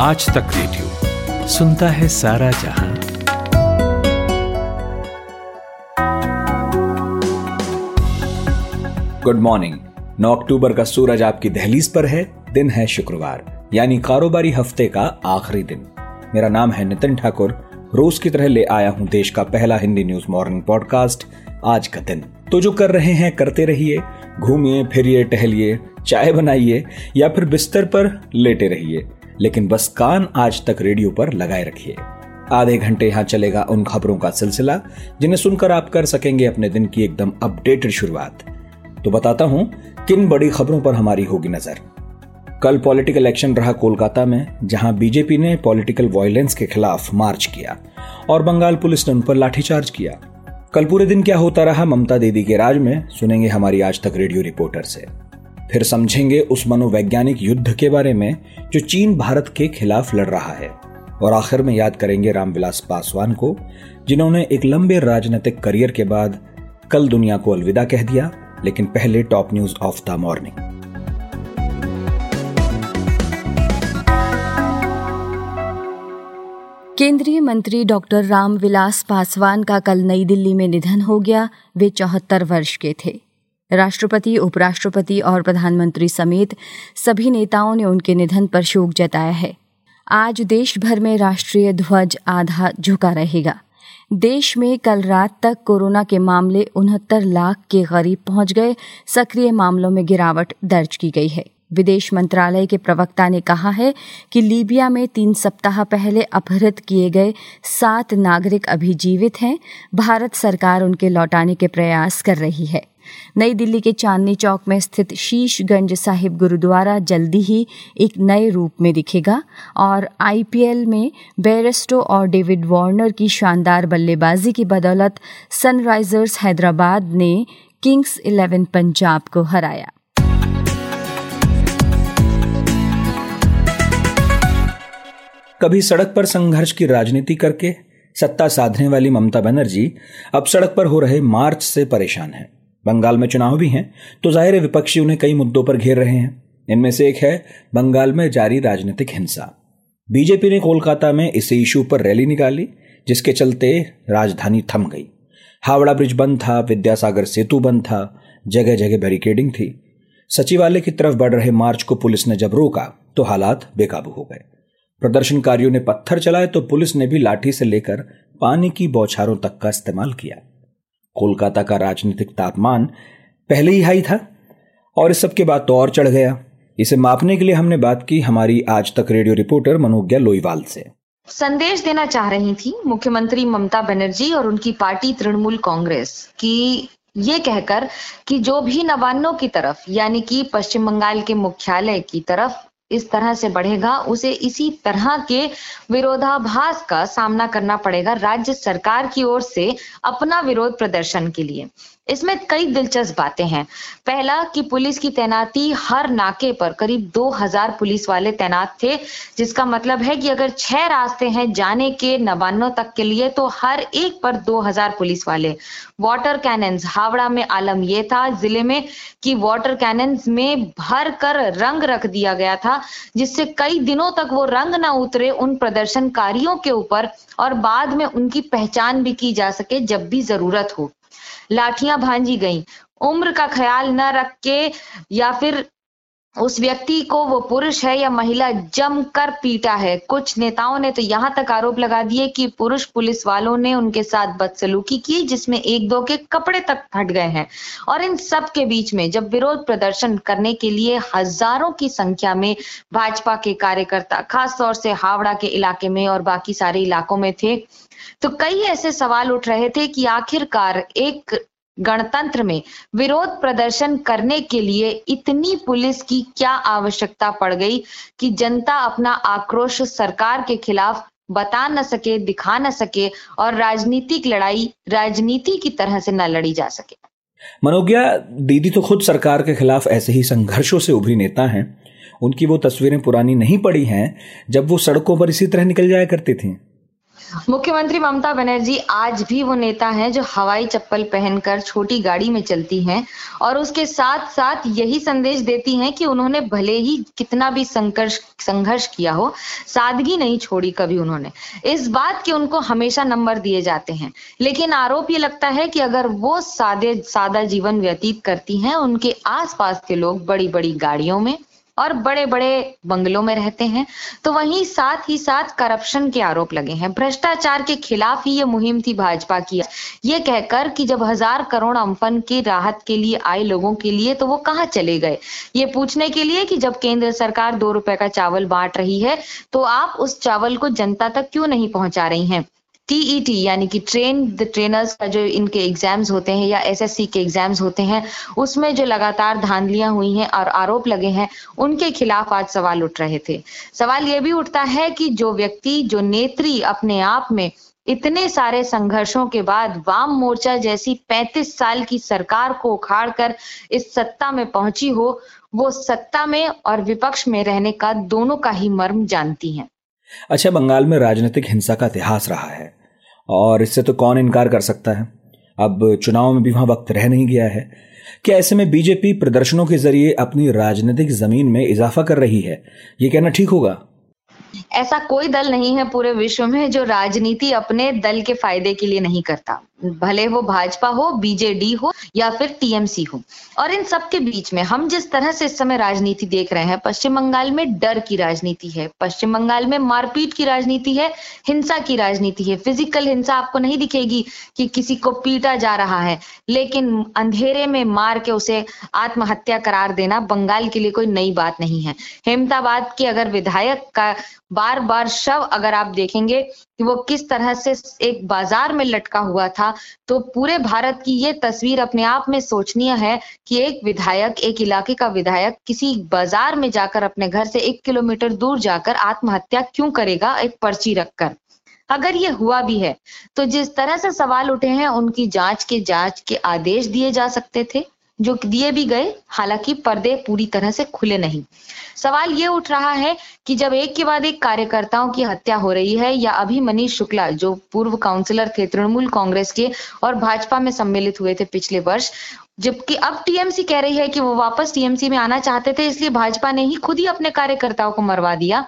आज तक रेडियो सुनता है सारा जहाँ। गुड मॉर्निंग 9 अक्टूबर का सूरज आपकी दहलीज पर है, दिन है शुक्रवार, यानी कारोबारी हफ़्ते का आखिरी दिन। मेरा नाम है नितिन ठाकुर, रोज की तरह ले आया हूँ देश का पहला हिंदी न्यूज़ मॉर्निंग पॉडकास्ट, आज का दिन। तो जो कर रहे हैं, करते रहिए, घूमिए, फिरिए, टहलिए, चाय बनाइए, या फिर बिस्तर पर लेटे रहिए। लेकिन बस कान आज तक रेडियो पर लगाए रखिए। आधे घंटे यहाँ चलेगा उन खबरों का सिलसिला, जिन्हें सुनकर आप कर सकेंगे अपने दिन की एकदम अपडेटेड शुरुआत। तो बताता हूँ, किन बड़ी खबरों पर हमारी होगी नज़र। कल पॉलिटिकल एक्शन रहा कोलकाता में, जहाँ बीजेपी ने पॉलिटिकल वायलेंस के खिलाफ मार्च किया और बंगाल पुलिस ने उन पर लाठीचार्ज किया। कल पूरे दिन क्या होता रहा ममता दीदी के राज में, सुनेंगे हमारी आज तक रेडियो रिपोर्टर से। फिर समझेंगे उस मनोवैज्ञानिक युद्ध के बारे में, जो चीन भारत के खिलाफ लड़ रहा है। और आखिर में याद करेंगे रामविलास पासवान को, जिन्होंने एक लंबे राजनीतिक करियर के बाद कल दुनिया को अलविदा कह दिया, लेकिन पहले top news of the morning. केंद्रीय मंत्री डॉक्टर रामविलास पासवान का कल नई दिल्ली में निधन हो गया, वे चौहत्तर वर्ष के थे। राष्ट्रपति, उपराष्ट्रपति और प्रधानमंत्री समेत सभी नेताओं ने उनके निधन पर शोक जताया है। आज देश भर में राष्ट्रीय ध्वज आधा झुका रहेगा। देश में कल रात तक कोरोना के मामले उनहत्तर लाख के करीब पहुँच गए। सक्रिय मामलों में गिरावट दर्ज की गई है। विदेश मंत्रालय के प्रवक्ता ने कहा है कि लीबिया में तीन सप्ताह पहले अपहृत किए गए सात नागरिक अभी जीवित हैं। भारत सरकार उनके लौटाने के प्रयास कर रही है। नई दिल्ली के चांदनी चौक में स्थित शीशगंज साहिब गुरुद्वारा जल्दी ही एक नए रूप में दिखेगा और आईपीएल में बेरेस्टो और डेविड वार्नर की शानदार बल्लेबाजी की बदौलत सनराइजर्स हैदराबाद ने किंग्स इलेवन पंजाब को हराया। कभी सड़क पर संघर्ष की राजनीति करके सत्ता साधने वाली ममता बनर्जी अब सड़क पर हो रहे मार्च से परेशान हैं। बंगाल में चुनाव भी हैं तो ज़ाहिर विपक्षी उन्हें कई मुद्दों पर घेर रहे हैं। इनमें से एक है, बंगाल में जारी राजनीतिक हिंसा। बीजेपी ने कोलकाता में इस इशू पर रैली निकाली, जिसके चलते राजधानी थम गई। हावड़ा ब्रिज बंद था, विद्यासागर सेतु बंद था जगह जगह बैरिकेडिंग थी। सचिवालय की तरफ़ बढ़ रहे मार्च को पुलिस ने जब रोका तो हालात बेकाबू हो गए। प्रदर्शनकारियों ने पत्थर चलाए तो पुलिस ने भी लाठी से लेकर पानी की बौछारों तक का इस्तेमाल किया। कोलकाता का राजनीतिक तापमान पहले ही हाई था और इस सब के बाद तो और चढ़ गया। इसे मापने के लिए हमने बात की हमारी आज तक रेडियो रिपोर्टर मनोज्ञा लोईवाल से। संदेश देना चाह रही थी मुख्यमंत्री ममता बनर्जी और उनकी पार्टी तृणमूल कांग्रेस की ये कहकर कि जो भी नवान्नों की तरफ़, यानी कि पश्चिम बंगाल के मुख्यालय की तरफ़ इस तरह से बढ़ेगा, उसे इसी तरह के विरोधाभास का सामना करना पड़ेगा राज्य सरकार की ओर से अपना विरोध प्रदर्शन के लिए। इसमें कई दिलचस्प बातें हैं। पहला कि पुलिस की तैनाती हर नाके पर करीब 2000 पुलिस वाले तैनात थे, जिसका मतलब है कि अगर छह रास्ते हैं जाने के नवान्नों तक के लिए तो हर एक पर 2000 पुलिस वाले। वाटर कैनन्स, हावड़ा में आलम यह था ज़िले में कि वाटर कैनन्स में भर कर रंग रख दिया गया था, जिससे कई दिनों तक वो रंग ना उतरे उन प्रदर्शनकारियों के ऊपर, और बाद में उनकी पहचान भी की जा सके जब भी ज़रूरत हो। लाठियाँ भांजी गईं। उम्र का ख्याल न रख के या फिर उस व्यक्ति को वो पुरुष है या महिला जमकर पीटा है। कुछ नेताओं ने तो यहाँ तक आरोप लगा दिए कि पुरुष पुलिस वालों ने उनके साथ बदसलूकी की, जिसमें एक दो के कपड़े तक फट गए हैं। और इन सब के बीच में जब विरोध प्रदर्शन करने के लिए हज़ारों की संख्या में भाजपा के कार्यकर्ता, खासतौर से हावड़ा के इलाके में और बाकी सारे इलाकों में थे तो कई ऐसे सवाल उठ रहे थे कि आखिरकार एक गणतंत्र में विरोध प्रदर्शन करने के लिए इतनी पुलिस की क्या आवश्यकता पड़ गई कि जनता अपना आक्रोश सरकार के खिलाफ बता न सके, दिखा न सके और राजनीतिक लड़ाई राजनीति की तरह से न लड़ी जा सके। मनोज्ञा दीदी तो खुद सरकार के खिलाफ ऐसे ही संघर्षों से उभरी नेता हैं। उनकी वो तस्वीरें पुरानी नहीं पड़ी हैं जब वो सड़कों पर इसी तरह निकल जाया करती थी। मुख्यमंत्री ममता बनर्जी आज भी वो नेता हैं जो हवाई चप्पल पहनकर छोटी गाड़ी में चलती हैं और उसके साथ साथ यही संदेश देती हैं कि उन्होंने भले ही कितना भी संघर्ष संघर्ष किया हो, सादगी नहीं छोड़ी कभी उन्होंने। इस बात के उनको हमेशा नंबर दिए जाते हैं। लेकिन आरोप ये लगता है कि अगर वो सादे, सादा जीवन व्यतीत करती हैं, उनके आसपास के लोग बड़ी बड़ी गाड़ियों में और बड़े बड़े बंगलों में रहते हैं तो वहीं साथ ही साथ करप्शन के आरोप लगे हैं। भ्रष्टाचार के खिलाफ ही ये मुहिम थी भाजपा की। ये कहकर कि जब हज़ार करोड़ अम्फन की राहत के लिए आए लोगों के लिए तो वो कहाँ चले गए? ये पूछने के लिए कि जब केंद्र सरकार दो रुपए का चावल बांट रही है तो आप उस चावल को जनता तक क्यों नहीं पहुँचा रही हैं? टीईटी e यानी कि ट्रेन द ट्रेनर्स का जो इनके एग्ज़ाम्स होते हैं या एसएससी के एग्ज़ाम्स होते हैं, उसमें जो लगातार धांधलियाँ हुई हैं और आरोप लगे हैं, उनके खिलाफ आज सवाल उठ रहे थे। सवाल ये भी उठता है कि जो व्यक्ति, जो नेत्री अपने आप में इतने सारे संघर्षों के बाद वाम मोर्चा जैसी 35 साल की सरकार को उखाड़ कर इस सत्ता में पहुँची हो, वो सत्ता में और विपक्ष में रहने का दोनों का ही मर्म जानती हैं। अच्छा बंगाल में राजनीतिक हिंसा का इतिहास रहा है, और इससे तो कौन इनकार कर सकता है? अब चुनाव में भी वहाँ वक्त रह नहीं गया है। क्या ऐसे में बीजेपी प्रदर्शनों के ज़रिए अपनी राजनीतिक ज़मीन में इजाफा कर रही है? ये कहना ठीक होगा? ऐसा कोई दल नहीं है पूरे विश्व में जो राजनीति अपने दल के फ़ायदे के लिए नहीं करता। भले वो भाजपा हो, बीजेडी हो या फिर टीएमसी हो। और इन सब के बीच में हम जिस तरह से इस समय राजनीति देख रहे हैं, पश्चिम बंगाल में डर की राजनीति है, पश्चिम बंगाल में मारपीट की राजनीति है, हिंसा की राजनीति है। फ़िज़िकल हिंसा आपको नहीं दिखेगी कि किसी को पीटा जा रहा है, लेकिन अंधेरे में मार के उसे आत्महत्या करार देना बंगाल के लिए कोई नई बात नहीं है। हेमताबाद के अगर विधायक का बार बार शव अगर आप देखेंगे कि वो किस तरह से एक बाज़ार में लटका हुआ था। तो पूरे भारत की ये तस्वीर अपने आप में सोचनीय है कि एक विधायक, एक इलाके का विधायक किसी बाज़ार में जाकर अपने घर से एक किलोमीटर दूर जाकर आत्महत्या क्यों करेगा एक पर्ची रखकर? अगर ये हुआ भी है तो जिस तरह से सवाल उठे हैं, उनकी जाँच के जाँच के आदेश दिए जा सकते थे। जो दिए भी गए, हालाँकि पर्दे पूरी तरह से खुले नहीं। सवाल ये उठ रहा है कि जब एक के बाद एक कार्यकर्ताओं की हत्या हो रही है या अभी मनीष शुक्ला, जो पूर्व काउंसिलर थे, तृणमूल कांग्रेस के और भाजपा में सम्मिलित हुए थे पिछले वर्ष, जबकि अब टीएमसी कह रही है कि वो वापस टीएमसी में आना चाहते थे, इसलिए भाजपा ने ही खुद ही अपने कार्यकर्ताओं को मरवा दिया।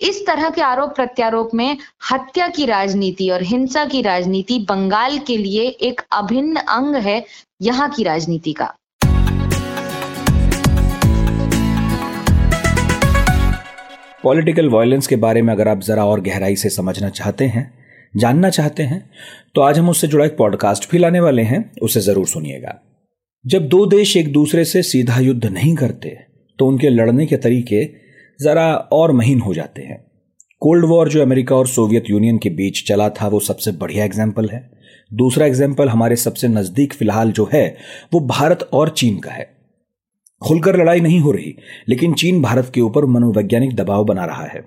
इस तरह के आरोप प्रत्यारोप में हत्या की राजनीति और हिंसा की राजनीति बंगाल के लिए एक अभिन्न अंग है यहाँ की राजनीति का। पॉलिटिकल वायलेंस के बारे में अगर आप ज़रा और गहराई से समझना चाहते हैं, जानना चाहते हैं तो आज हम उससे जुड़ा एक पॉडकास्ट भी लाने वाले हैं, उसे ज़रूर सुनिएगा। जब दो देश एक दूसरे से सीधा युद्ध नहीं करते तो उनके लड़ने के तरीके ज़रा और महीन हो जाते हैं। कोल्ड वॉर जो अमेरिका और सोवियत यूनियन के बीच चला था, वो सबसे बढ़िया एग्ज़ाम्पल है। दूसरा एग्ज़ाम्पल हमारे सबसे नज़दीक फ़िलहाल जो है, वो भारत और चीन का है। खुलकर लड़ाई नहीं हो रही, लेकिन चीन भारत के ऊपर मनोवैज्ञानिक दबाव बना रहा है।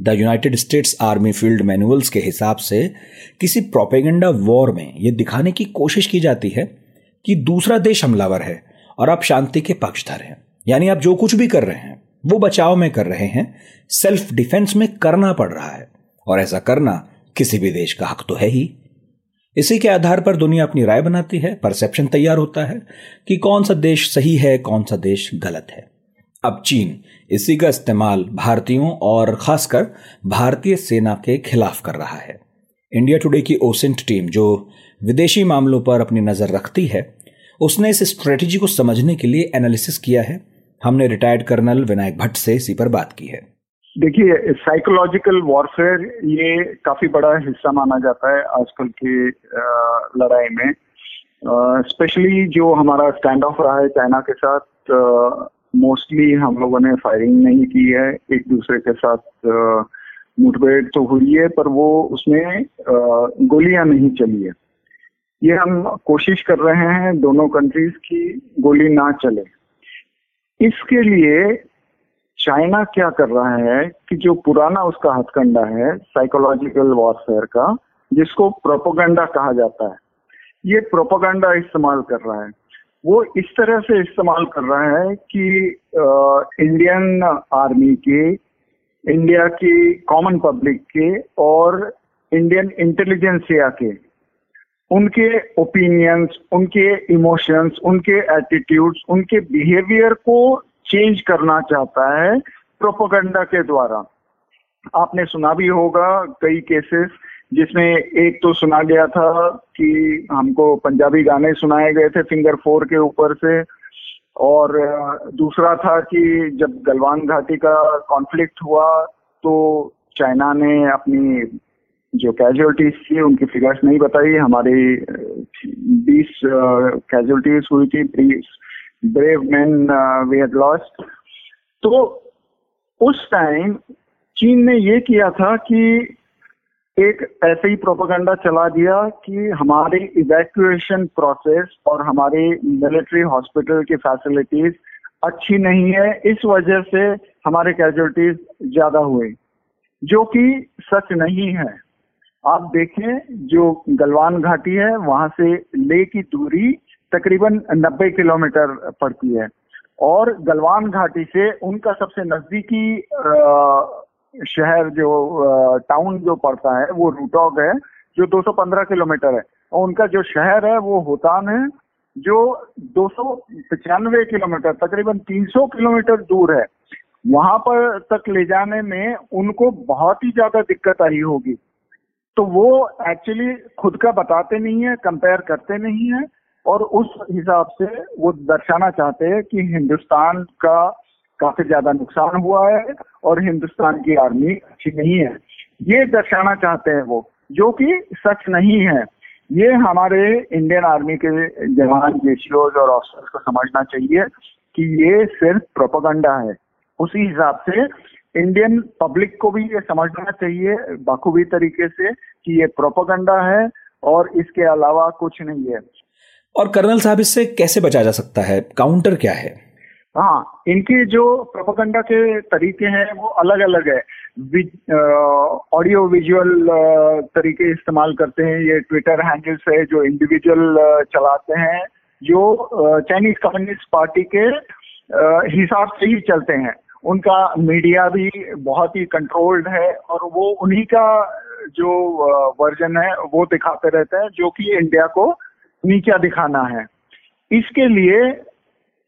The United States army field manuals के हिसाब से किसी प्रोपेगेंडा वॉर में यह दिखाने की कोशिश की जाती है कि दूसरा देश हमलावर है और आप शांति के पक्षधर हैं। यानी आप जो कुछ भी कर रहे हैं, वो बचाव में कर रहे हैं, सेल्फ डिफेंस में करना पड़ रहा है। और ऐसा करना किसी भी देश का हक तो है ही। इसी के आधार पर दुनिया अपनी राय बनाती है, परसेप्शन तैयार होता है कि कौन सा देश सही है, कौन सा देश गलत है। अब चीन, इसी का इस्तेमाल भारतीयों और खासकर भारतीय सेना के खिलाफ कर रहा है। इंडिया टुडे की ओसेंट टीम जो विदेशी मामलों पर अपनी नज़र रखती है, उसने इस स्ट्रेटेजी को समझने के लिए एनालिसिस किया है। हमने रिटायर्ड कर्नल विनायक भट्ट से इसी पर बात की है। देखिए साइकोलॉजिकल वॉरफेयर ये काफ़ी बड़ा हिस्सा माना जाता है आजकल की लड़ाई में। स्पेशली जो हमारा स्टैंड ऑफ़ रहा है चाइना के साथ मोस्टली हम लोगों ने फायरिंग नहीं की है, एक दूसरे के साथ मुठभेड़ तो हुई है, पर वो उसमें गोलियाँ नहीं चली है। ये हम कोशिश कर रहे हैं दोनों कंट्रीज़ की गोली ना चले। इसके लिए चाइना क्या कर रहा है कि जो पुराना उसका हथकंडा है साइकोलॉजिकल वॉरफेयर का, जिसको प्रोपोगंडा कहा जाता है, ये प्रोपोगंडा इस्तेमाल कर रहा है। वो इस तरह से इस्तेमाल कर रहा है कि इंडियन आर्मी के इंडिया की कॉमन पब्लिक के और इंडियन इंटेलिजेंसिया के, उनके ओपिनियंस उनके इमोशंस उनके एटीट्यूड्स उनके बिहेवियर को चेंज करना चाहता है प्रोपोगंडा के द्वारा। आपने सुना भी होगा कई केसेस जिसमें एक तो सुना गया था कि हमको पंजाबी गाने सुनाए गए थे फिंगर फोर के ऊपर से, और दूसरा था कि जब गलवान घाटी का कॉन्फ्लिक्ट हुआ तो चाइना ने अपनी जो कैजुअलिटीज थी उनकी फिगर्स नहीं बताई। हमारी बीस कैजुअलिटीज हुई थी brave man we had lost तो उस टाइम चीन ने ये किया था कि एक ऐसे ही प्रोपोगंडा चला दिया कि हमारे इवैक्यूएशन प्रोसेस और हमारे मिलिट्री हॉस्पिटल की फैसिलिटीज़ अच्छी नहीं है। इस वजह से हमारे कैजुअलिटीज ज़्यादा हुए, जो कि सच नहीं है। आप देखें, जो गलवान घाटी है, वहाँ से ले की दूरी तकरीबन 90 किलोमीटर पड़ती है। और गलवान घाटी से उनका सबसे नजदीकी शहर जो टाउन जो पड़ता है, वो रूटॉक है, जो 215 किलोमीटर है। और उनका जो शहर है, वो होतान है, जो दो किलोमीटर, तकरीबन 300 किलोमीटर दूर है। वहाँ पर तक ले जाने में उनको बहुत ही ज़्यादा दिक्कत आई होगी। तो वो एक्चुअली खुद का बताते नहीं है कंपेयर करते नहीं है। और उस हिसाब से वो दर्शाना चाहते हैं कि हिंदुस्तान का काफ़ी ज़्यादा नुकसान हुआ है और हिंदुस्तान की आर्मी अच्छी नहीं है। ये दर्शाना चाहते हैं वो, जो कि सच नहीं है। ये हमारे इंडियन आर्मी के जवान, जेसीओज और ऑफिसर्स को समझना चाहिए कि ये सिर्फ़ प्रोपोगंडा है। उसी हिसाब से इंडियन पब्लिक को भी ये समझना चाहिए बाखूबी तरीके से कि ये प्रोपोगंडा है और इसके अलावा कुछ नहीं है। और कर्नल साहब, इससे कैसे बचा जा सकता है? काउंटर क्या है? हाँ इनके जो प्रोपोगंडा के तरीके हैं, वो अलग अलग है ऑडियो विजुअल तरीके इस्तेमाल करते हैं। ये ट्विटर हैंडल्स है, जो इंडिविजुअल चलाते हैं। जो चाइनीज़ कम्युनिस्ट पार्टी के हिसाब से ही चलते हैं। उनका मीडिया भी बहुत ही कंट्रोल्ड है और वो उन्हीं का जो वर्जन है, वो दिखाते रहते हैं, जो कि इंडिया को नीचा दिखाना है। इसके लिए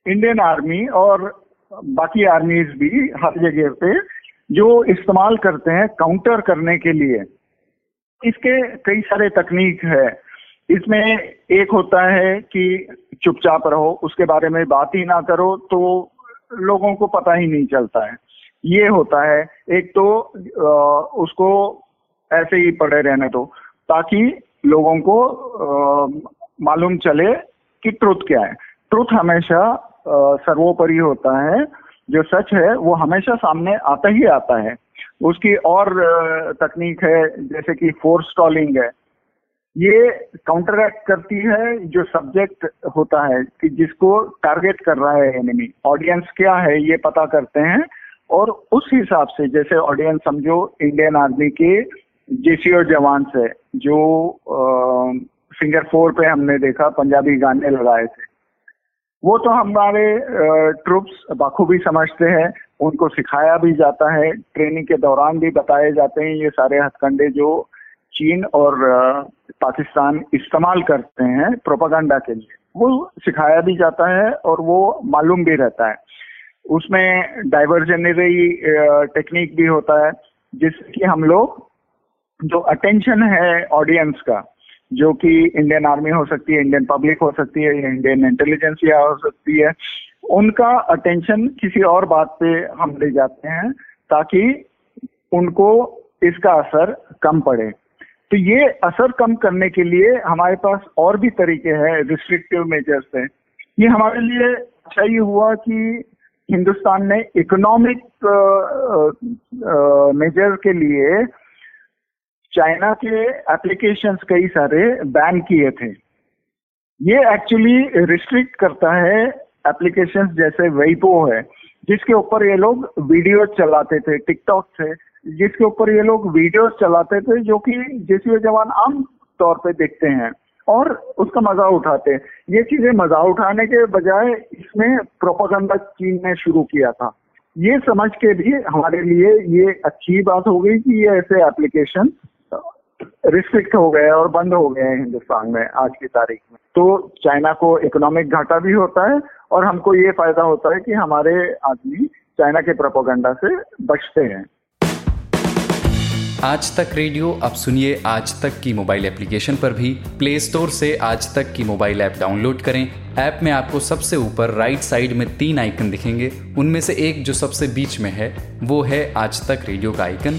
इंडियन आर्मी और बाकी आर्मीज भी हर जगह पे जो इस्तेमाल करते हैं काउंटर करने के लिए। इसके कई सारे तकनीक है। इसमें एक होता है कि चुपचाप रहो, उसके बारे में बात ही ना करो तो लोगों को पता ही नहीं चलता है। ये होता है। एक तो उसको ऐसे ही पड़े रहने दो, ताकि लोगों को मालूम चले कि ट्रुथ क्या है। ट्रुथ हमेशा सर्वोपरि होता है। जो सच है, वो हमेशा सामने आता ही आता है। उसकी और तकनीक है, जैसे कि फोर्स स्टॉलिंग है। ये काउंटर एक्ट करती है जो सब्जेक्ट होता है, कि जिसको टारगेट कर रहा है एनिमी ऑडियंस क्या है, ये पता करते हैं। और उस हिसाब से, जैसे ऑडियंस समझो इंडियन आर्मी के जेसीओ जवान से, जो फिंगर फोर पे हमने देखा, पंजाबी गाने लगाए थे। वो तो हमारे ट्रुप्स बखूबी समझते हैं, उनको सिखाया भी जाता है ट्रेनिंग के दौरान भी बताए जाते हैं ये सारे हथकंडे जो चीन और पाकिस्तान इस्तेमाल करते हैं प्रोपागंडा के लिए। वो सिखाया भी जाता है और वो मालूम भी रहता है। उसमें डाइवर्जनरी टेक्निक भी होता है, जिससे कि हम लोग जो अटेंशन है ऑडियंस का जो कि इंडियन आर्मी हो सकती है इंडियन पब्लिक हो सकती है, या इंडियन इंटेलिजेंस या हो सकती है, उनका अटेंशन किसी और बात पे हम ले जाते हैं ताकि उनको इसका असर कम पड़े। तो ये असर कम करने के लिए हमारे पास और भी तरीके हैं रिस्ट्रिक्टिव मेजर्स है। ये हमारे लिए अच्छा ही हुआ कि हिंदुस्तान ने इकोनॉमिक मेजर के लिए चाइना के एप्लीकेशंस कई सारे बैन किए थे। ये एक्चुअली रिस्ट्रिक्ट करता है एप्लीकेशंस जैसे वेपो है, जिसके ऊपर ये लोग वीडियो चलाते थे टिकटॉक थे, जिसके ऊपर ये लोग वीडियोस चलाते थे, जो कि जिस जवान आम तौर पे देखते हैं और उसका मज़ा उठाते हैं। ये चीज़ें मज़ा उठाने के बजाय इसमें प्रोपागंडा चीन ने शुरू किया था। ये समझ के भी हमारे लिए ये अच्छी बात हो गई कि ये ऐसे एप्लीकेशन रिस्ट्रिक्ट हो गए और बंद हो गए हैं हिंदुस्तान में आज की तारीख में। तो चाइना को इकोनॉमिक घाटा भी होता है और हमको ये फ़ायदा होता है कि हमारे आदमी चाइना के प्रोपोगंडा से बचते हैं। आज तक रेडियो, अब सुनिए आज तक की मोबाइल एप्लीकेशन पर भी। प्ले स्टोर से आज तक की मोबाइल ऐप डाउनलोड करें। ऐप में आपको सबसे ऊपर राइट साइड में तीन आइकन दिखेंगे। उनमें से एक जो सबसे बीच में है, वो है आज तक रेडियो का आइकन।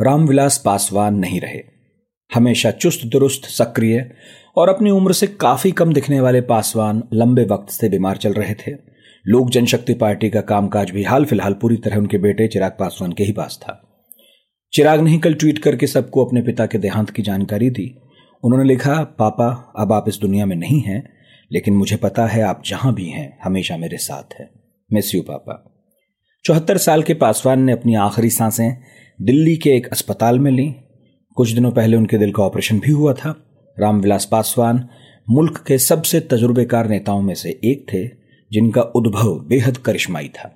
रामविलास पासवान नहीं रहे। हमेशा चुस्त दुरुस्त, सक्रिय और अपनी उम्र से काफ़ी कम दिखने वाले पासवान लंबे वक्त से बीमार चल रहे थे। लोक जनशक्ति पार्टी का कामकाज भी हाल फ़िलहाल पूरी तरह उनके बेटे चिराग पासवान के ही पास था। चिराग ने ही कल ट्वीट करके सबको अपने पिता के देहांत की जानकारी दी। उन्होंने लिखा, पापा, अब आप इस दुनिया में नहीं हैं, लेकिन मुझे पता है आप जहाँ भी हैं, हमेशा मेरे साथ है। मिस यू, पापा। चौहत्तर साल के पासवान ने अपनी आखिरी साँसें दिल्ली के एक अस्पताल में ली। कुछ दिनों पहले उनके दिल का ऑपरेशन भी हुआ था। रामविलास पासवान मुल्क के सबसे तजुर्बेकार नेताओं में से एक थे, जिनका उद्भव बेहद करिश्माई था।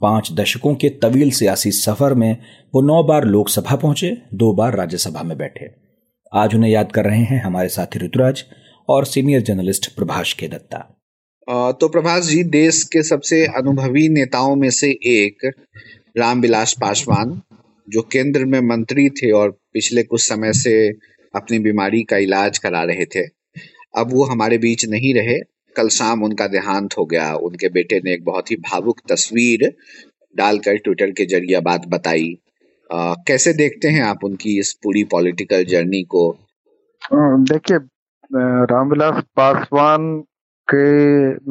पाँच दशकों के तवील सियासी सफ़र में वो नौ बार लोकसभा पहुँचे, दो बार राज्यसभा में बैठे। आज उन्हें याद कर रहे हैं हमारे साथी ऋतुराज और सीनियर जर्नलिस्ट प्रभाष के दत्ता तो प्रभाष जी, देश के सबसे अनुभवी नेताओं में से एक रामविलास पासवान। जो केंद्र में मंत्री थे और पिछले कुछ समय से अपनी बीमारी का इलाज करा रहे थे अब वो हमारे बीच नहीं रहे। कल शाम उनका देहांत हो गया। उनके बेटे ने एक बहुत ही भावुक तस्वीर डालकर ट्विटर के ज़रिए बात बताई। आ, कैसे देखते हैं आप उनकी इस पूरी पॉलिटिकल जर्नी को? देखिए रामविलास पासवान के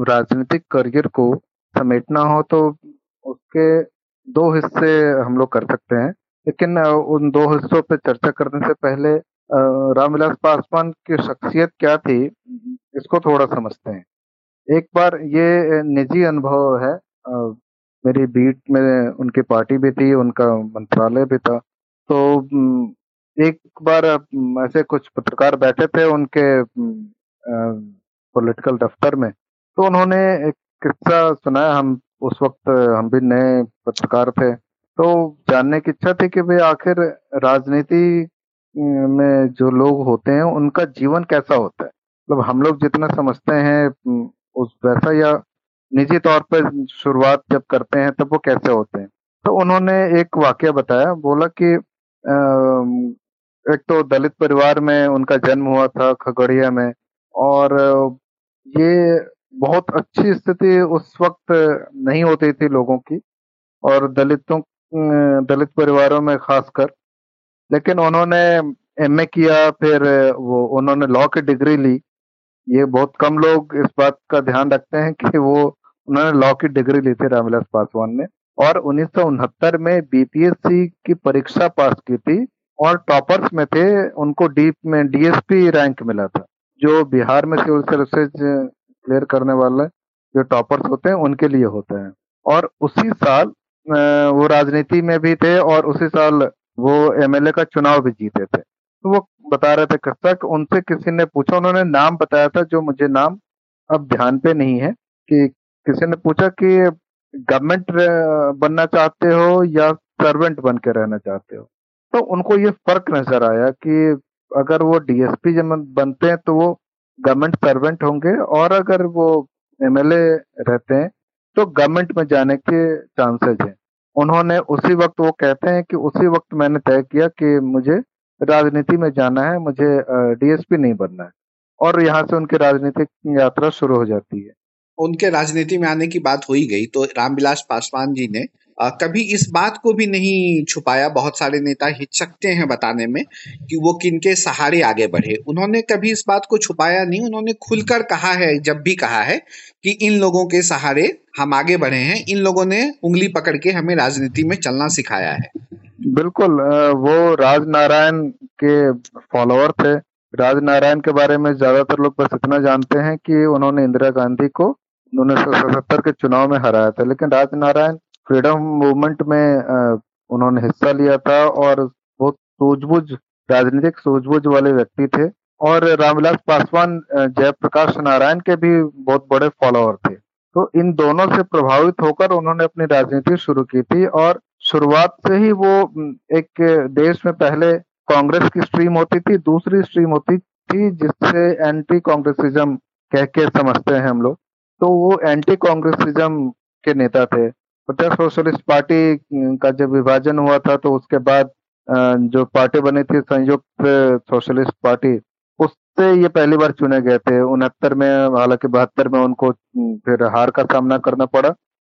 राजनीतिक करियर को समेटना हो तो उसके दो हिस्से हम लोग कर सकते हैं। लेकिन उन दो हिस्सों पर चर्चा करने से पहले रामविलास पासवान की शख्सियत क्या थी इसको थोड़ा समझते हैं। एक बार ये निजी अनुभव है मेरी बीट में उनकी पार्टी भी थी उनका मंत्रालय भी था तो एक बार ऐसे कुछ पत्रकार बैठे थे उनके पॉलिटिकल दफ्तर में तो उन्होंने एक किस्सा सुनाया हम उस वक्त हम भी नए पत्रकार थे तो जानने की इच्छा थी कि भाई आखिर राजनीति में जो लोग होते हैं, उनका जीवन कैसा होता है? मतलब हम लोग जितना समझते हैं उस वैसा या निजी तौर पर शुरुआत जब करते हैं, तब वो कैसे होते हैं? तो उन्होंने एक वाक्य बताया, बोला कि एक तो दलित परिवार में उनका जन्म हुआ था खगड़िया में, और ये बहुत अच्छी स्थिति उस वक्त नहीं होती थी लोगों की, और दलितों दलित परिवारों में खासकर। लेकिन उन्होंने एमए किया, फिर वो, उन्होंने लॉ की डिग्री ली। ये बहुत कम लोग इस बात का ध्यान रखते हैं कि वो, उन्होंने लॉ की डिग्री ली थी रामविलास पासवान ने। और उन्नीस सौ उनहत्तर में बीपीएससी की परीक्षा पास की थी और टॉपर्स में थे, उनको डीप में डीएसपी रैंक मिला था। जो बिहार में सिविल सर्विसेज़ क्लियर करने वाले जो टॉपर्स होते हैं, उनके लिए होते हैं। और उसी साल वो राजनीति में भी थे और उसी साल वो एमएलए का चुनाव भी जीते थे। तो वो बता रहे थे किस्सा कि उनसे किसी ने पूछा, उन्होंने नाम बताया था जो मुझे नाम अब ध्यान पे नहीं है कि किसी ने पूछा कि गवर्नमेंट बनना चाहते हो या सर्वेंट बन के रहना चाहते हो? तो उनको ये फ़र्क नज़र आया कि अगर वो डीएसपी जब बनते हैं तो वो गवर्नमेंट सर्वेंट होंगे और अगर वो एमएलए रहते हैं तो गवर्नमेंट में जाने के चांसेस हैं। उन्होंने उसी वक्त वो कहते हैं कि उसी वक्त मैंने तय किया कि मुझे राजनीति में जाना है, मुझे डीएसपी नहीं बनना है। और यहाँ से उनकी राजनीतिक यात्रा शुरू हो जाती है। उनके राजनीति में आने की बात हो ही गई तो रामविलास पासवान जी ने आ, कभी इस बात को भी नहीं छुपाया। बहुत सारे नेता हिचकते हैं बताने में कि वो किनके सहारे आगे बढ़े। उन्होंने कभी इस बात को छुपाया नहीं। उन्होंने खुलकर कहा है जब भी कहा है कि इन लोगों के सहारे हम आगे बढ़े हैं। इन लोगों ने उंगली पकड़ के हमें राजनीति में चलना सिखाया है। बिल्कुल वो राज नारायण के फॉलोअर थे। राज नारायण के बारे में ज़्यादातर लोग बस इतना जानते हैं कि उन्होंने इंदिरा गांधी को उन्नीस सौ सतहत्तर के चुनाव में हराया था। लेकिन राज नारायण फ्रीडम मूवमेंट में उन्होंने हिस्सा लिया था और बहुत सूझबूझ, राजनीतिक सूझबूझ वाले व्यक्ति थे और रामविलास पासवान जयप्रकाश नारायण के भी बहुत बड़े फॉलोअर थे। तो इन दोनों से प्रभावित होकर उन्होंने अपनी राजनीति शुरू की थी और शुरुआत से ही वो एक देश में पहले कांग्रेस की स्ट्रीम होती थी, दूसरी स्ट्रीम होती थी, जिससे एंटी कांग्रेसिज्म कह के समझते हैं हम लोग। तो वो एंटी कांग्रेसिज्म के नेता थे। प्रत्यक्ष सोशलिस्ट पार्टी का जब विभाजन हुआ था तो उसके बाद जो पार्टी बनी थी, संयुक्त सोशलिस्ट पार्टी, उससे ये पहली बार चुने गए थे। उनहत्तर में, हालाँकि बहत्तर में उनको फिर हार का सामना करना पड़ा।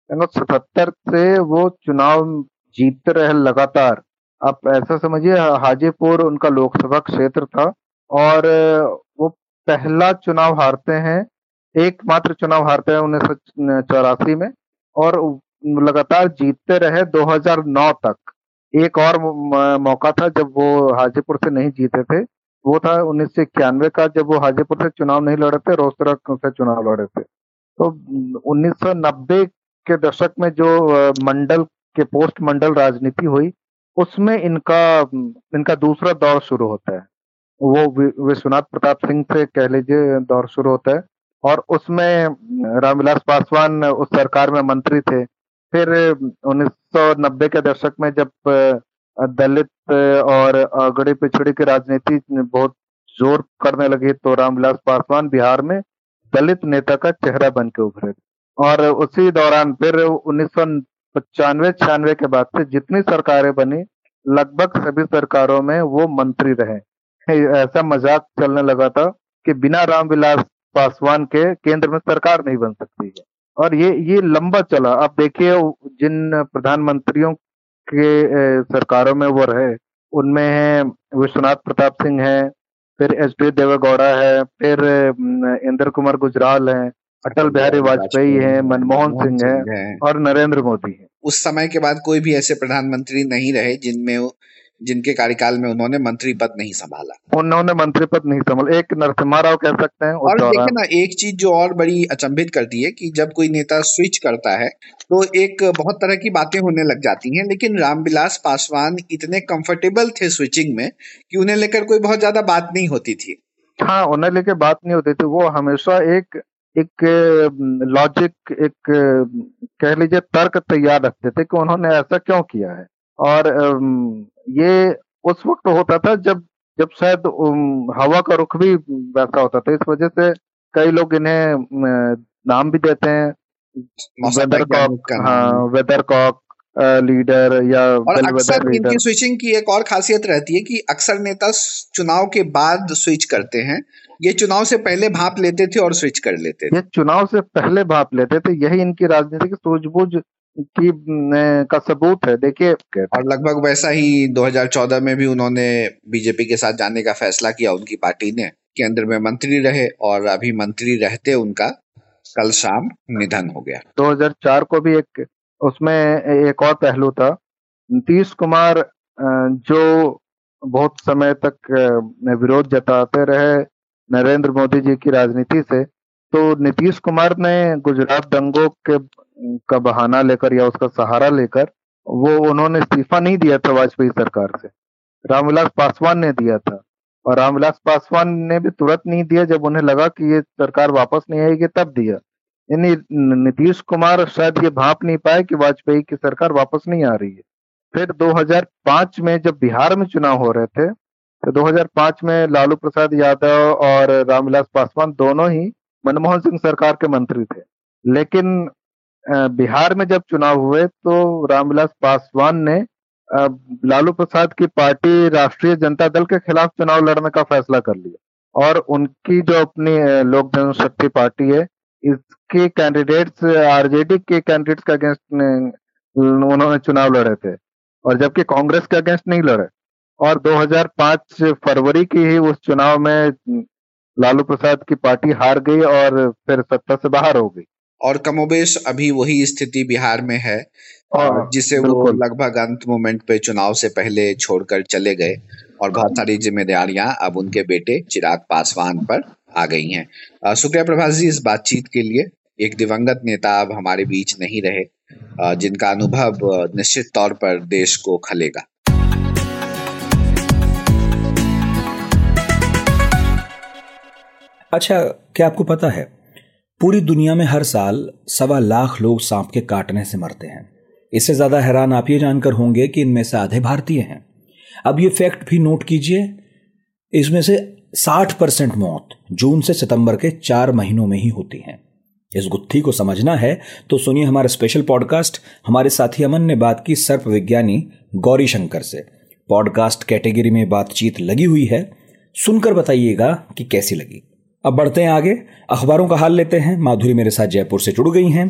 सतहत्तर से वो चुनाव जीतते रहे लगातार। आप ऐसा समझिए, हाजीपुर उनका लोकसभा क्षेत्र था, और वो पहला चुनाव हारते हैं एकमात्र चुनाव हारते हैं उन्नीस सौ चौरासी में, और लगातार जीतते रहे 2009 तक। एक और मौका था जब वो हाजीपुर से नहीं जीते थे। वो था उन्नीस सौ इक्यानवे का जब वो हाजीपुर से चुनाव नहीं लड़े थे रोहतक से चुनाव लड़े थे। तो 1990 के दशक में जो मंडल के पोस्ट मंडल राजनीति हुई, उसमें इनका इनका दूसरा दौर शुरू होता है। वो विश्वनाथ प्रताप सिंह से कह लीजिए दौर शुरू होता है और उसमें रामविलास पासवान उस सरकार में मंत्री थे। फिर 1990 के दशक में जब दलित और अगड़ी पिछड़ी की राजनीति बहुत ज़ोर करने लगी तो रामविलास पासवान बिहार में दलित नेता का चेहरा बन के उभरे। और उसी दौरान फिर उन्नीस सौ पचानवे, छियानवे के बाद से जितनी सरकारें बनी, लगभग सभी सरकारों में वो मंत्री रहे। ऐसा मज़ाक चलने लगा था कि बिना रामविलास पासवान के केंद्र में सरकार नहीं बन सकती है। और ये ये लंबा चला। आप देखिए जिन प्रधानमंत्रियों के सरकारों में वो रहे उनमें है विश्वनाथ प्रताप सिंह है फिर एच डी देवेगौड़ा है फिर इंद्र कुमार गुजराल है अटल बिहारी वाजपेयी है मनमोहन सिंह है और नरेंद्र मोदी है। उस समय के बाद कोई भी ऐसे प्रधानमंत्री नहीं रहे जिनमें जिनके कार्यकाल में उन्होंने मंत्री पद नहीं संभाला। उन्होंने मंत्री पद नहीं संभाला। एक नरसिम्हा राव कह सकते हैं और देखिए ना एक चीज़ जो और बड़ी अचंभित करती है कि जब कोई नेता स्विच करता है तो एक बहुत तरह की बातें होने लग जाती हैं लेकिन रामविलास पासवान इतने कंफर्टेबल थे स्विचिंग में कि उन्हें लेकर कोई बहुत ज़्यादा बात नहीं होती थी। हाँ उन्हें लेकर बात नहीं होती थी। वो हमेशा एक एक लॉजिक एक कह लीजिए तर्क तैयार रखते थे कि उन्होंने ऐसा क्यों किया है। और ये उस वक्त होता था जब जब शायद हवा का रुख भी वैसा होता था। इस वजह से कई लोग इन्हें नाम भी देते हैं। वेदर कॉक हाँ वेदर कॉक लीडर या और अक्सर इनकी स्विचिंग की एक और खासियत रहती है कि अक्सर नेता चुनाव के बाद स्विच करते हैं। ये चुनाव से पहले भाप लेते थे और स्विच कर लेते थे। ये चुनाव से पहले भाप लेते थे। यही इनकी राजनीतिक सूझबूझ की का सबूत है देखिए। और लगभग वैसा ही 2014 में भी उन्होंने बीजेपी के साथ जाने का फैसला किया उनकी पार्टी ने केंद्र में मंत्री रहे और अभी मंत्री रहते उनका कल शाम निधन हो गया। 2004 को भी एक उसमें एक और पहलू था। नीतीश कुमार जो बहुत समय तक विरोध जताते रहे नरेंद्र मोदी जी की राजनीति से तो नीतीश कुमार ने गुजरात दंगों के का बहाना लेकर या उसका सहारा लेकर, वो उन्होंने इस्तीफा नहीं दिया था वाजपेयी सरकार से। रामविलास पासवान ने दिया था। और रामविलास पासवान ने भी तुरंत नहीं दिया, जब उन्हें लगा कि ये सरकार वापस नहीं आएगी, तब दिया। यानी नीतीश कुमार शायद ये भाप नहीं पाए कि वाजपेयी की सरकार वापस नहीं आ रही है। फिर 2005 में जब बिहार में चुनाव हो रहे थे तो 2005 में लालू प्रसाद यादव और रामविलास पासवान दोनों ही मनमोहन सिंह सरकार के मंत्री थे। लेकिन बिहार में जब चुनाव हुए तो रामविलास पासवान ने लालू प्रसाद की पार्टी राष्ट्रीय जनता दल के खिलाफ चुनाव लड़ने का फैसला कर लिया। और उनकी जो अपनी लोक जनशक्ति पार्टी है, इसके कैंडिडेट्स, आरजेडी के कैंडिडेट्स के अगेंस्ट उन्होंने चुनाव लड़े थे। और जबकि कांग्रेस के अगेंस्ट नहीं लड़े। और 2005 फरवरी की ही उस चुनाव में, लालू प्रसाद की पार्टी हार गई और फिर सत्ता से बाहर हो गई। और कमोबेश अभी वही स्थिति बिहार में है हाँ, जिसे वो लगभग अंत मोमेंट पे चुनाव से पहले छोड़कर चले गए और बहुत सारी जिम्मेदारियाँ अब उनके बेटे चिराग पासवान पर आ गई हैं। शुक्रिया प्रभाष जी इस बातचीत के लिए एक दिवंगत नेता अब हमारे बीच नहीं रहे जिनका अनुभव निश्चित तौर पर देश को खलेगा। अच्छा क्या आपको पता है पूरी दुनिया में हर साल सवा लाख लोग सांप के काटने से मरते हैं। इससे ज़्यादा हैरान आप ये जानकर होंगे कि इनमें से आधे भारतीय हैं। अब ये फैक्ट भी नोट कीजिए, इसमें से 60 परसेंट मौत जून से सितंबर के चार महीनों में ही होती हैं। इस गुत्थी को समझना है तो सुनिए हमारा स्पेशल पॉडकास्ट हमारे साथी अमन ने बात की सर्प विज्ञानी गौरी शंकर से। पॉडकास्ट कैटेगरी में बातचीत लगी हुई है, सुनकर बताइएगा कि कैसी लगी। अब बढ़ते हैं आगे। अखबारों का हाल लेते हैं। माधुरी मेरे साथ जयपुर से जुड़ गई हैं।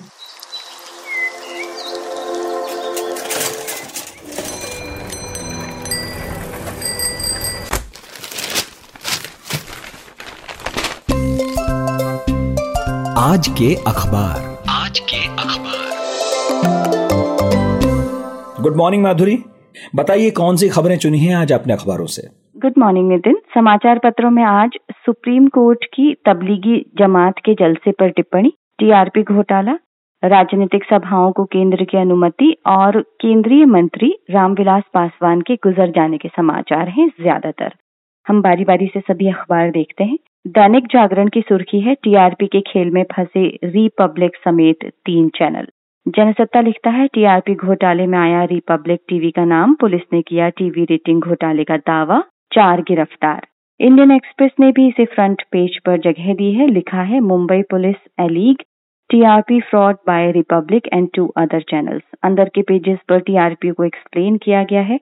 आज के अखबार। आज के अखबार। Good morning Madhuri. बताइए कौन सी खबरें चुनी हैं आज अपने अखबारों से? Good morning Nitin. समाचार पत्रों में आज सुप्रीम कोर्ट की तबलीगी जमात के जलसे पर टिप्पणी, टीआरपी घोटाला, राजनीतिक सभाओं को केंद्र की अनुमति और केंद्रीय मंत्री रामविलास पासवान के गुजर जाने के समाचार हैं ज़्यादातर। हम बारी बारी से सभी अखबार देखते हैं। दैनिक जागरण की सुर्खी है, टीआरपी के खेल में फंसे रिपब्लिक समेत तीन चैनल। जनसत्ता लिखता है, टीआरपी घोटाले में आया रिपब्लिक टीवी का नाम, पुलिस ने किया टीवी रेटिंग घोटाले का दावा, चार गिरफ़्तार। इंडियन एक्सप्रेस ने भी इसे फ्रंट पेज पर जगह दी है। लिखा है, Mumbai police allege TRP fraud by Republic and two other channels अंदर के पेजेस पर टीआरपी को एक्सप्लेन किया गया है।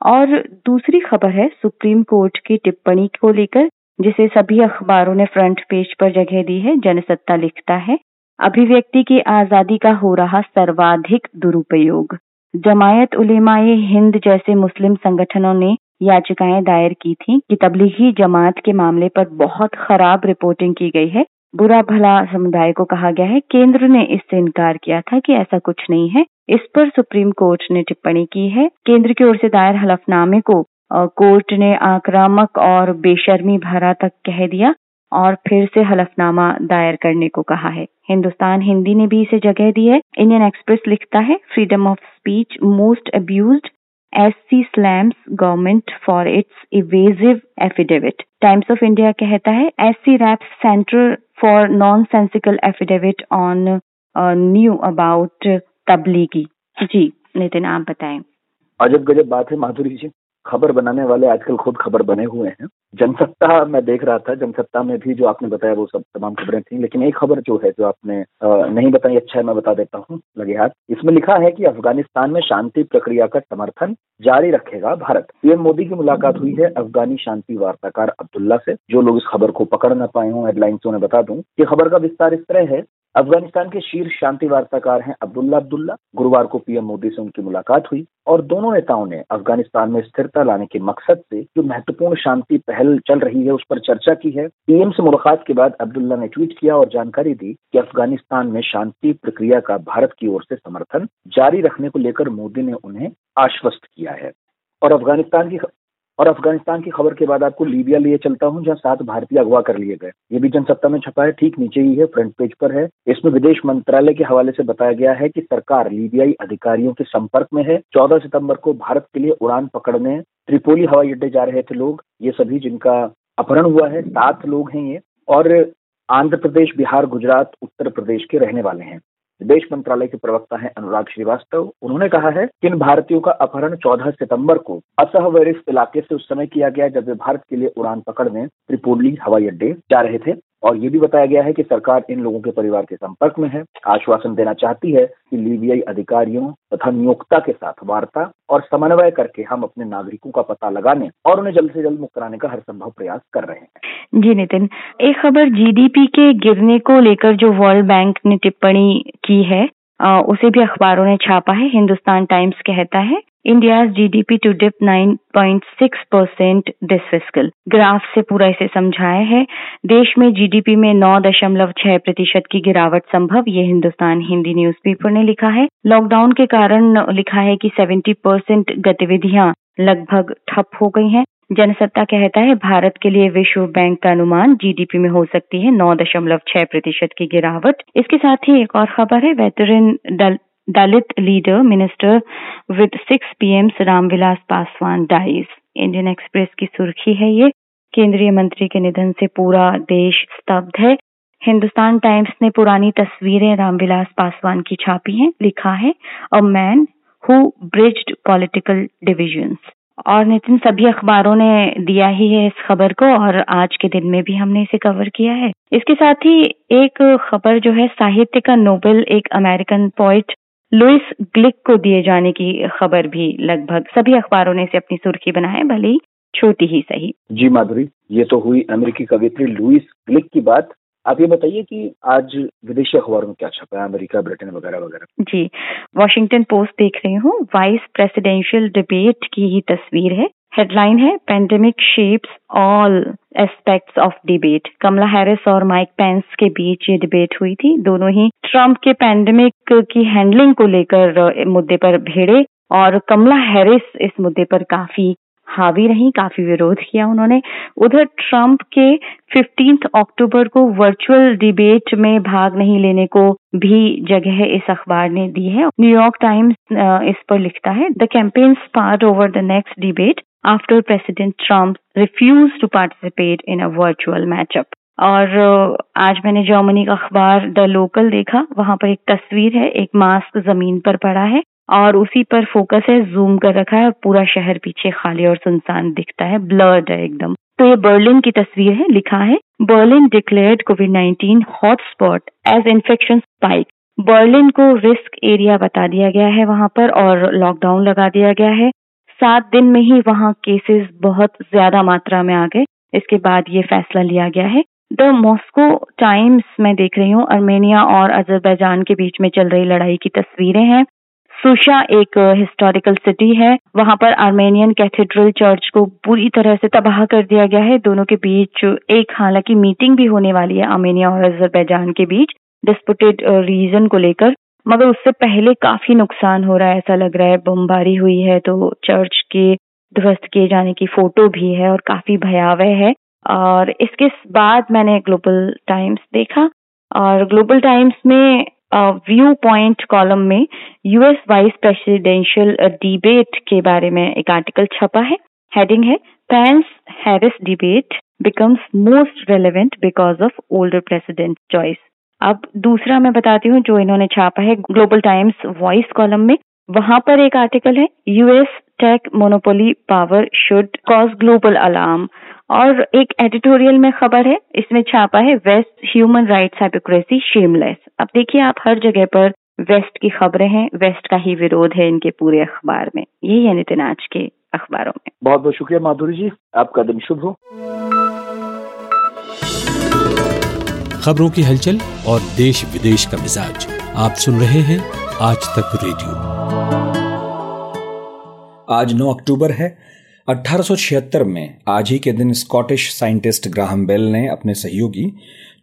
और दूसरी खबर है सुप्रीम कोर्ट की टिप्पणी को लेकर, जिसे सभी अखबारों ने फ्रंट पेज पर जगह दी है, जनसत्ता लिखता है, अभिव्यक्ति की आज़ादी का हो रहा सर्वाधिक दुरुपयोग। जमायत उलेमाए हिंद जैसे मुस्लिम संगठनों ने याचिकाएँ दायर की थी कि तबलीगी जमात के मामले पर बहुत खराब रिपोर्टिंग की गई है। बुरा भला समुदाय को कहा गया है। केंद्र ने इससे इनकार किया था कि ऐसा कुछ नहीं है। इस पर सुप्रीम कोर्ट ने टिप्पणी की है। केंद्र की ओर से दायर हलफनामे को कोर्ट ने आक्रामक और बेशर्मी भरा तक कह दिया और फिर से हलफनामा दायर करने को कहा है। हिंदुस्तान हिंदी ने भी इसे जगह दी है। इंडियन एक्सप्रेस लिखता है, freedom of speech most abused SC slams government for its evasive affidavit. Times of India कहता है SC raps central for nonsensical affidavit on uh, new about Tablighi जी नितिन आप बताएँ अजब गजब बात है माधुरी जी खबर बनाने वाले आजकल खुद खबर बने हुए हैं। जनसत्ता मैं देख रहा था, जनसत्ता में भी जो आपने बताया वो सब तमाम खबरें थी, लेकिन एक खबर जो है जो आपने नहीं बताई अच्छा है, मैं बता देता हूँ, लगे हाथ। इसमें लिखा है कि अफ़गानिस्तान में शांति प्रक्रिया का समर्थन जारी रखेगा भारत। पीएम मोदी की मुलाकात हुई है अफगानी शांति वार्ताकार अब्दुल्ला से, जो लोग इस खबर को पकड़ न पाए हों हेडलाइन से उन्हें बता दूँ। कि खबर का विस्तार इस तरह है अफ़गानिस्तान के शीर्ष शांति वार्ताकार हैं अब्दुल्ला अब्दुल्ला। गुरुवार को पीएम मोदी से उनकी मुलाकात हुई और दोनों नेताओं ने अफ़गानिस्तान में स्थिरता लाने के मकसद से जो महत्वपूर्ण शांति पहल चल रही है उस पर चर्चा की है। पीएम से मुलाकात के बाद अब्दुल्ला ने ट्वीट किया और जानकारी दी कि अफ़गानिस्तान में शांति प्रक्रिया का भारत की ओर से समर्थन जारी रखने को लेकर मोदी ने उन्हें आश्वस्त किया है। और अफ़गानिस्तान की और अफ़गानिस्तान की खबर के बाद आपको लीबिया लिए चलता हूँ, जहाँ सात भारतीय अगवा कर लिए गए। ये भी जनसत्ता में छपा है, ठीक नीचे ही है फ्रंट पेज पर है। इसमें विदेश मंत्रालय के हवाले से बताया गया है कि सरकार लीबियाई अधिकारियों के संपर्क में है। चौदह सितंबर को भारत के लिए उड़ान पकड़ने त्रिपोली हवाई अड्डे जा रहे थे लोग। ये सभी जिनका अपहरण हुआ है, सात लोग हैं ये। और आंध्र प्रदेश, बिहार, गुजरात, उत्तर प्रदेश के रहने वाले हैं। विदेश मंत्रालय के प्रवक्ता हैं अनुराग श्रीवास्तव। उन्होंने कहा है कि इन भारतीयों का अपहरण 14 सितंबर को असहवरिस्ट इलाके से उस समय किया गया जब वे भारत के लिए उड़ान पकड़ने त्रिपोली हवाई अड्डे जा रहे थे। और ये भी बताया गया है कि सरकार इन लोगों के परिवार के संपर्क में है, आश्वासन देना चाहती है कि लीबियाई अधिकारियों तथा नियोक्ता के साथ वार्ता और समन्वय करके हम अपने नागरिकों का पता लगाने और उन्हें जल्द से जल्द मुक्त कराने का हर संभव प्रयास कर रहे हैं। जी नितिन, एक खबर जीडीपी के गिरने को लेकर जो वर्ल्ड बैंक ने टिप्पणी की है उसे भी अखबारों ने छापा है। हिंदुस्तान टाइम्स कहता है India GDP to dip 9.6 percent this fiscal graph से पूरा इसे समझाया है। देश में जीडीपी में नौ दशमलव छह प्रतिशत की गिरावट संभव, ये हिंदुस्तान हिंदी न्यूज़पेपर ने लिखा है। लॉकडाउन के कारण लिखा है कि 70 परसेंट गतिविधियाँ लगभग ठप हो गई हैं। जनसत्ता कहता है, भारत के लिए विश्व बैंक का अनुमान जीडीपी में हो सकती है नौ दशमलव छह प्रतिशत की गिरावट। इसके साथ ही एक और खबर है, veteran Dalit leader minister with six PM Ramvilas Paswan dies Indian Express की सुर्खी है ये, केंद्रीय मंत्री के निधन से पूरा देश स्तब्ध है। हिंदुस्तान टाइम्स ने पुरानी तस्वीरें रामविलास पासवान की छापी हैं, लिखा है, a man who bridged political divisions. और नितिन, सभी अखबारों ने दिया ही है इस खबर को और आज के दिन में भी हमने इसे कवर किया है। इसके साथ ही एक खबर जो है, साहित्य का नोबेल, एक अमेरिकन पोइट लुइस ग्लिक को दिए जाने की खबर भी लगभग सभी अखबारों ने इसे अपनी सुर्खी बनाया भले ही छोटी ही सही। जी माधुरी, ये तो हुई अमेरिकी कवित्री लुइस ग्लिक की बात। आप ये बताइए कि आज विदेशी अखबारों में क्या छपा है? अमेरिका, ब्रिटेन वगैरह वगैरह। जी, वॉशिंगटन पोस्ट देख रही हूँ। वाइस प्रेसिडेंशियल डिबेट की ही तस्वीर है। हेडलाइन है pandemic shapes all aspects of debate Kamala Harris और माइक पेंस के बीच ये डिबेट हुई थी। दोनों ही ट्रंप के पेंडेमिक की हैंडलिंग को लेकर मुद्दे पर भिड़े और कमला हैरिस इस मुद्दे पर काफ़ी हावी रही, काफ़ी विरोध किया उन्होंने। उधर ट्रंप के फिफ्टींथ अक्टूबर को वर्चुअल डिबेट में भाग नहीं लेने को भी जगह इस अखबार ने दी है। न्यूयॉर्क टाइम्स इस पर लिखता है the campaign spat over the next debate after president Trump refuse to participate in a virtual matchup और आज मैंने जर्मनी का अखबार द लोकल देखा। वहाँ पर एक तस्वीर है, एक मास्क ज़मीन पर पड़ा है। और उसी पर फोकस है जूम कर रखा है और पूरा शहर पीछे खाली और सुनसान दिखता है ब्लर्ड है एकदम। तो ये बर्लिन की तस्वीर है, लिखा है Berlin declared covid nineteen hotspot as infection spike Berlin को रिस्क एरिया बता दिया गया है वहाँ पर और लॉकडाउन लगा दिया गया है। सात दिन में ही वहाँ केसेस बहुत ज़्यादा मात्रा में आ गए। इसके बाद ये फैसला लिया गया है। द मॉस्को टाइम्स में देख रही हूँ अर्मेनिया और अजरबैजान के बीच में चल रही लड़ाई की तस्वीरें हैं। सुशा एक हिस्टोरिकल सिटी है। वहाँ पर आर्मेनियन कैथेड्रल चर्च को पूरी तरह से तबाह कर दिया गया है। दोनों के बीच एक, हालाँकि मीटिंग भी होने वाली है आर्मेनिया और अजरबैजान के बीच डिस्पुटेड रीजन को लेकर। मगर उससे पहले काफ़ी नुकसान हो रहा है, ऐसा लग रहा है। बमबारी हुई है तो चर्च के ध्वस्त किए जाने की फ़ोटो भी है और काफ़ी भयावह है। और इसके बाद मैंने ग्लोबल टाइम्स देखा और ग्लोबल टाइम्स में व्यू पॉइंट कॉलम में यूएस वाइस प्रेसिडेंशियल डिबेट के बारे में एक आर्टिकल छपा है। हेडिंग है Pence Harris debate becomes most relevant because of older president choice अब दूसरा मैं बताती हूँ जो इन्होंने छापा है ग्लोबल टाइम्स वॉइस कॉलम में। वहाँ पर एक आर्टिकल है US tech monopoly power should cause global alarm और एक एडिटोरियल में खबर है इसमें छापा है West human rights hypocrisy shameless अब देखिए आप हर जगह पर वेस्ट की खबरें हैं वेस्ट का ही विरोध है इनके पूरे अखबार में। यही है नितिन आज के अखबारों में। बहुत बहुत शुक्रिया माधुरी जी आपका दिन शुभ हो। खबरों की हलचल और देश विदेश का मिजाज आप सुन रहे हैं आज तक रेडियो। आज 9 अक्टूबर है 1876 में आज ही के दिन स्कॉटिश साइंटिस्ट ग्राहम बेल ने अपने सहयोगी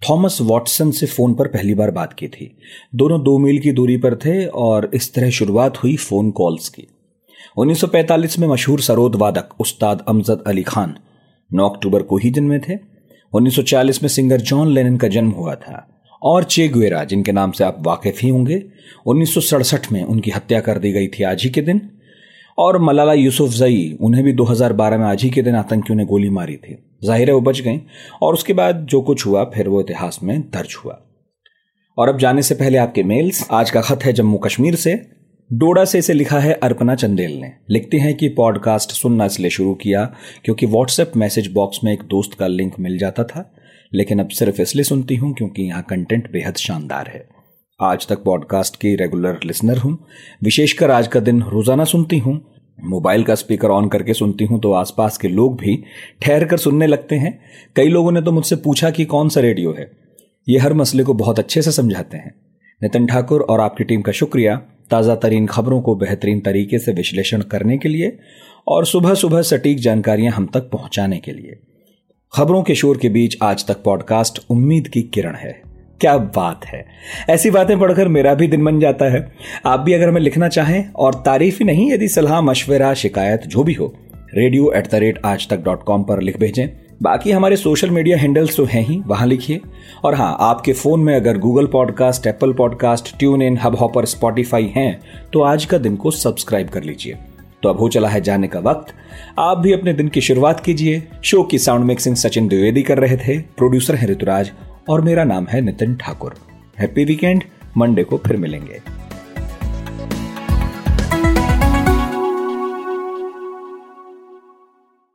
थॉमस वॉटसन से फ़ोन पर पहली बार बात की थी। दोनों दो मील की दूरी पर थे और इस तरह शुरुआत हुई फ़ोन कॉल्स की। 1945 में मशहूर सरोद वादक उस्ताद अमजद अली खान 9 अक्टूबर को ही जन्मे थे। 1940 में सिंगर जॉन लेनन का जन्म हुआ था और चे गुएरा जिनके नाम से आप वाकिफ ही होंगे, उन्नीस सौ सड़सठ में उनकी हत्या कर दी गई थी आज ही के दिन। और मलाला यूसुफ जई, उन्हें भी 2012 में आज ही के दिन आतंकियों ने गोली मारी थी। ज़ाहिर है वो बच गई, और उसके बाद जो कुछ हुआ, फिर वो इतिहास में दर्ज हुआ। और अब जाने से पहले आपके मेल्स। आज का खत है जम्मू कश्मीर से। डोडा से इसे लिखा है अर्पना चंदेल ने। लिखते हैं कि पॉडकास्ट सुनना इसलिए शुरू किया क्योंकि व्हाट्सएप मैसेज बॉक्स में एक दोस्त का लिंक मिल जाता था। लेकिन अब सिर्फ़ इसलिए सुनती हूँ क्योंकि यहाँ कंटेंट बेहद शानदार है। आज तक पॉडकास्ट की रेगुलर लिसनर हूँ। विशेषकर आज का दिन रोज़ाना सुनती हूँ। मोबाइल का स्पीकर ऑन करके सुनती हूँ तो आसपास के लोग भी ठहर कर सुनने लगते हैं। कई लोगों ने तो मुझसे पूछा कि कौन सा रेडियो है? ये हर मसले को बहुत अच्छे से समझाते हैं। नितिन ठाकुर और आपकी टीम का शुक्रिया। ताज़ा तरीन खबरों को बेहतरीन तरीके से विश्लेषण करने के लिए और सुबह सुबह सटीक जानकारियाँ हम तक पहुँचाने के लिए। खबरों के शोर के बीच आज तक पॉडकास्ट उम्मीद की किरण है। क्या बात है? ऐसी बातें पढ़कर मेरा भी दिन बन जाता है। आप भी अगर हमें लिखना चाहें, और तारीफ़ ही नहीं, यदि सलाह, मशवरा, शिकायत, जो भी हो रेडियो एट द रेट आज तक डॉट कॉम पर लिख भेजें। बाकी हमारे सोशल मीडिया हैंडल्स तो हैं ही, वहाँ लिखिए। और हाँ आपके फ़ोन में अगर Google podcast Apple podcast tune in Hubhopper Spotify हैं तो आज का दिन को सब्सक्राइब कर लीजिए। तो अब हो चला है जाने का वक्त। आप भी अपने दिन की शुरुआत कीजिए। शो की साउंड मिक्सिंग सचिन द्विवेदी कर रहे थे। प्रोड्यूसर है ऋतुराज। और मेरा नाम है Nitin Thakur. Happy weekend Monday को फिर मिलेंगे।